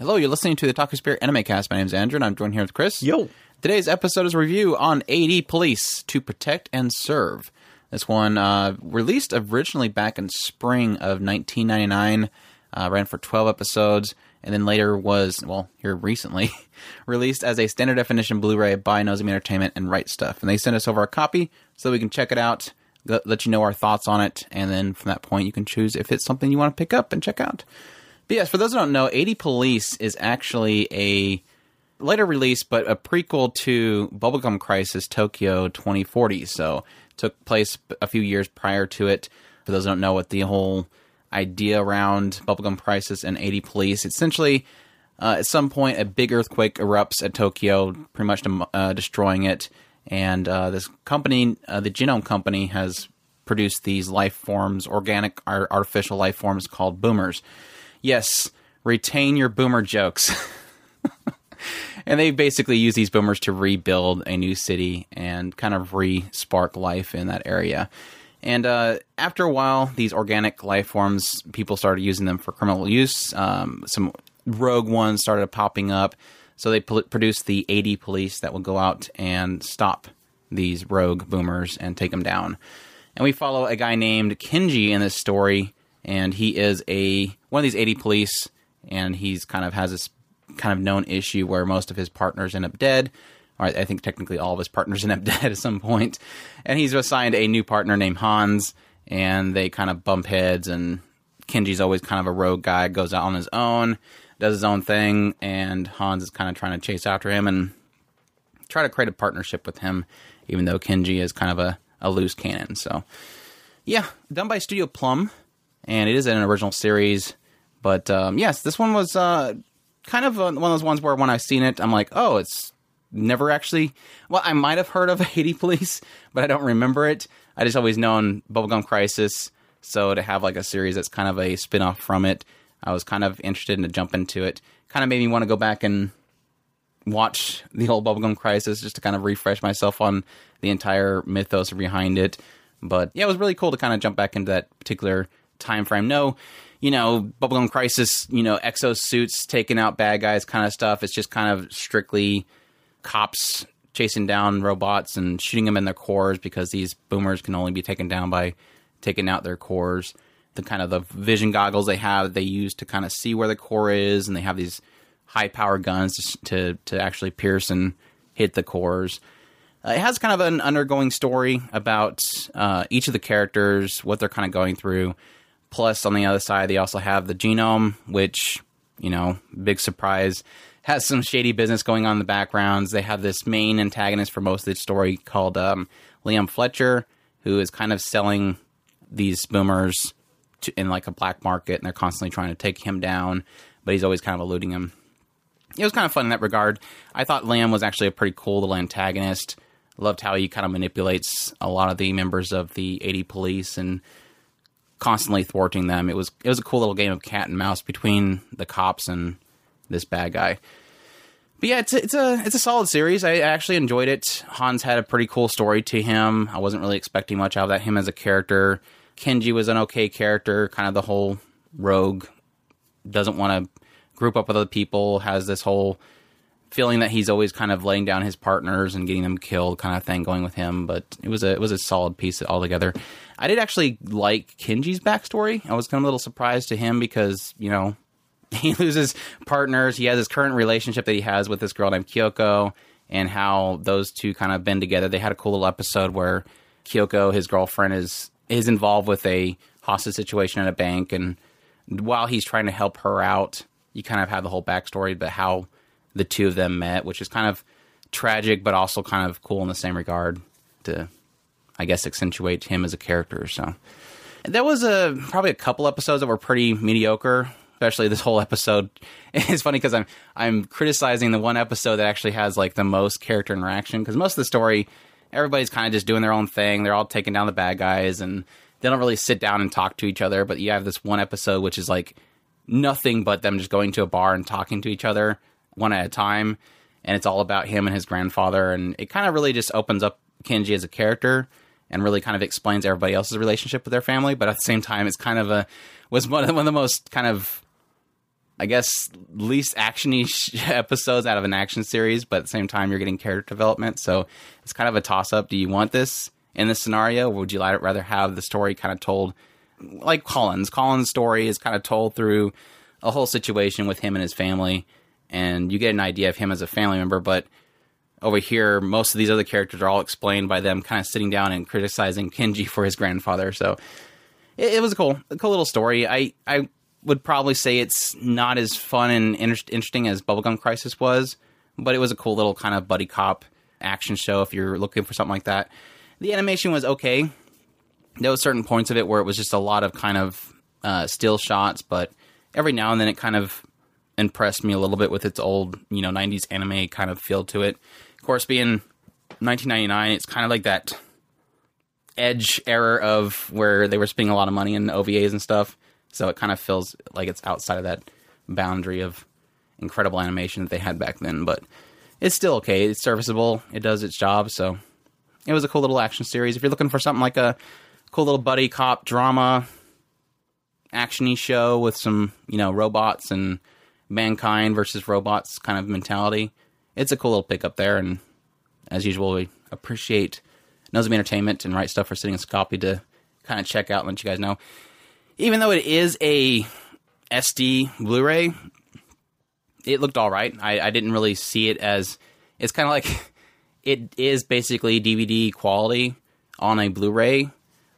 Hello, you're listening to the Otaku Spirit Anime Cast. My name is Andrew, and I'm joined here with Chris. Yo. Today's episode is a review on AD Police to Protect and Serve. This one uh, released originally back in spring of 1999, uh, ran for 12 episodes, and then later was, well, here recently, released as a standard definition Blu-ray by Nozomi Entertainment and Right Stuf. And they sent us over a copy so we can check it out, let you know our thoughts on it, and then from that point you can choose if it's something you want to pick up and check out. But yes, for those who don't know, AD Police is actually a later release, but a prequel to Bubblegum Crisis Tokyo 2040. So took place a few years prior to it. For those who don't know what the whole idea around Bubblegum Crisis and AD Police, essentially uh, at some point a big earthquake erupts at Tokyo, pretty much uh, destroying it. And uh, this company, uh, the Genom Company, has produced these life forms, organic, ar- artificial life forms called boomers. Yes, retain your boomer jokes. and they basically use these boomers to rebuild a new city and kind of re-spark life in that area. And uh, after a while, these organic life forms, people started using them for criminal use. Um, some rogue ones started popping up, so they pl- produced the AD police that will go out and stop these rogue boomers and take them down. And we follow a guy named Kenji in this story, and he is a one of these AD police, and he's kind of has this kind of known issue where most of his partners end up dead. Or I think technically all of his partners end up dead at some point. And he's assigned a new partner named Hans, and they kind of bump heads. And Kenji's always kind of a rogue guy, goes out on his own, does his own thing, and Hans is kind of trying to chase after him and try to create a partnership with him, even though Kenji is kind of a, a loose cannon. So, yeah, done by Studio Plum, and it is an original series. But um, yes, this one was uh, kind of uh, one of those ones where when I've seen it, I'm like, oh, it's never actually. Well, I might have heard of AD Police, but I don't remember it. I just always known Bubblegum Crisis. So to have like a series that's kind of a spin off from it, I was kind of interested in to jump into it. Kind of made me want to go back and watch the whole Bubblegum Crisis just to kind of refresh myself on the entire mythos behind it. But yeah, it was really cool to kind of jump back into that particular time frame. No, you know, Bubblegum Crisis, you know, exo suits taking out bad guys kind of stuff. It's just kind of strictly cops chasing down robots and shooting them in their cores because these boomers can only be taken down by taking out their cores. The kind of the vision goggles they have, they use to kind of see where the core is, and they have these high power guns to, to to actually pierce and hit the cores. Uh, it has kind of an undergoing story about uh, each of the characters, what they're kind of going through. Plus, on the other side, they also have the Genom, which, you know, big surprise, has some shady business going on in the backgrounds. They have this main antagonist for most of the story called um, Liam Fletcher, who is kind of selling these boomers to, in like a black market, and they're constantly trying to take him down, but he's always kind of eluding him. it was kind of fun in that regard. I thought Lamb was actually a pretty cool little antagonist. Loved how he kind of manipulates a lot of the members of the AD police and constantly thwarting them. It was it was a cool little game of cat and mouse between the cops and this bad guy. But yeah, it's a, it's a it's a solid series. I actually enjoyed it. Hans had a pretty cool story to him. I wasn't really expecting much out of that. Him as a character, Kenji was an okay character. Kind of the whole rogue doesn't want to group up with other people. Has this whole feeling that he's always kind of laying down his partners and getting them killed, kind of thing going with him. But it was a it was a solid piece altogether. I did actually like Kenji's backstory. I was kind of a little surprised to him because you know he loses partners. He has his current relationship that he has with this girl named Kyoko, and how those two kind of been together. They had a cool little episode where Kyoko, his girlfriend, is is involved with a hostage situation at a bank, and while he's trying to help her out, you kind of have the whole backstory, but how the two of them met, which is kind of tragic, but also kind of cool in the same regard to, I guess, accentuate him as a character. So there was a probably a couple episodes that were pretty mediocre. Especially this whole episode. It's funny because I'm I'm criticizing the one episode that actually has like the most character interaction because most of the story, everybody's kind of just doing their own thing. They're all taking down the bad guys and they don't really sit down and talk to each other. But you have this one episode which is like nothing but them just going to a bar and talking to each other one at a time. And it's all about him and his grandfather. And it kind of really just opens up Kenji as a character and really kind of explains everybody else's relationship with their family. But at the same time, it's kind of a, was one of the, most kind of, I guess, least actiony episodes out of an action series. But at the same time, you're getting character development. So it's kind of a toss up. Do you want this in this scenario? Would you rather have the story kind of told like Collins? Collins' story is kind of told through a whole situation with him and his family and you get an idea of him as a family member. But over here, most of these other characters are all explained by them kind of sitting down and criticizing Kenji for his grandfather. So it, it was a cool, a cool little story. I, I would probably say it's not as fun and inter- interesting as Bubblegum Crisis was, but it was a cool little kind of buddy cop action show if you're looking for something like that. The animation was okay. There was certain points of it where it was just a lot of kind of uh, still shots, but every now and then it kind of impressed me a little bit with its old, you know, 90s anime kind of feel to it. Of course, being 1999, it's kind of like that edge era of where they were spending a lot of money in OVAs and stuff. So it kind of feels like it's outside of that boundary of incredible animation that they had back then. But it's still okay. It's serviceable. It does its job. So it was a cool little action series. If you're looking for something like a cool little buddy cop drama, actiony show with some, you know, robots and mankind versus robots kind of mentality. It's a cool little pickup there, and as usual, we appreciate Nozomi Entertainment and Right Stuf for sending us a copy to kind of check out and let you guys know. Even though it is a SD Blu-ray, it looked all right. I, I didn't really see it as it's kind of like it is basically DVD quality on a Blu-ray,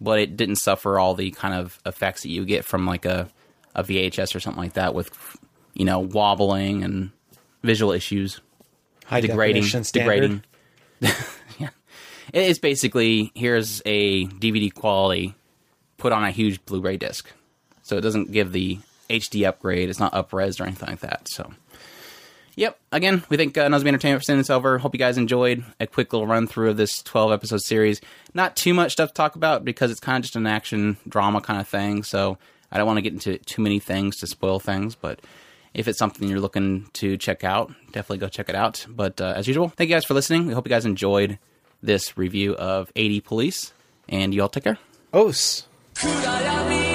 but it didn't suffer all the kind of effects that you get from like a a VHS or something like that with you know, wobbling and visual issues, High degrading, degrading. yeah, it's basically here's a DVD quality put on a huge Blu-ray disc, so it doesn't give the HD upgrade. It's not upres or anything like that. So, yep. Again, we thank uh, Nozomi Entertainment for sending this over. Hope you guys enjoyed a quick little run through of this 12 episode series. Not too much stuff to talk about because it's kind of just an action drama kind of thing. So I don't want to get into too many things to spoil things, but if it's something you're looking to check out, definitely go check it out. But uh, as usual, thank you guys for listening. We hope you guys enjoyed this review of AD Police, and you all take care. Os. 暗闇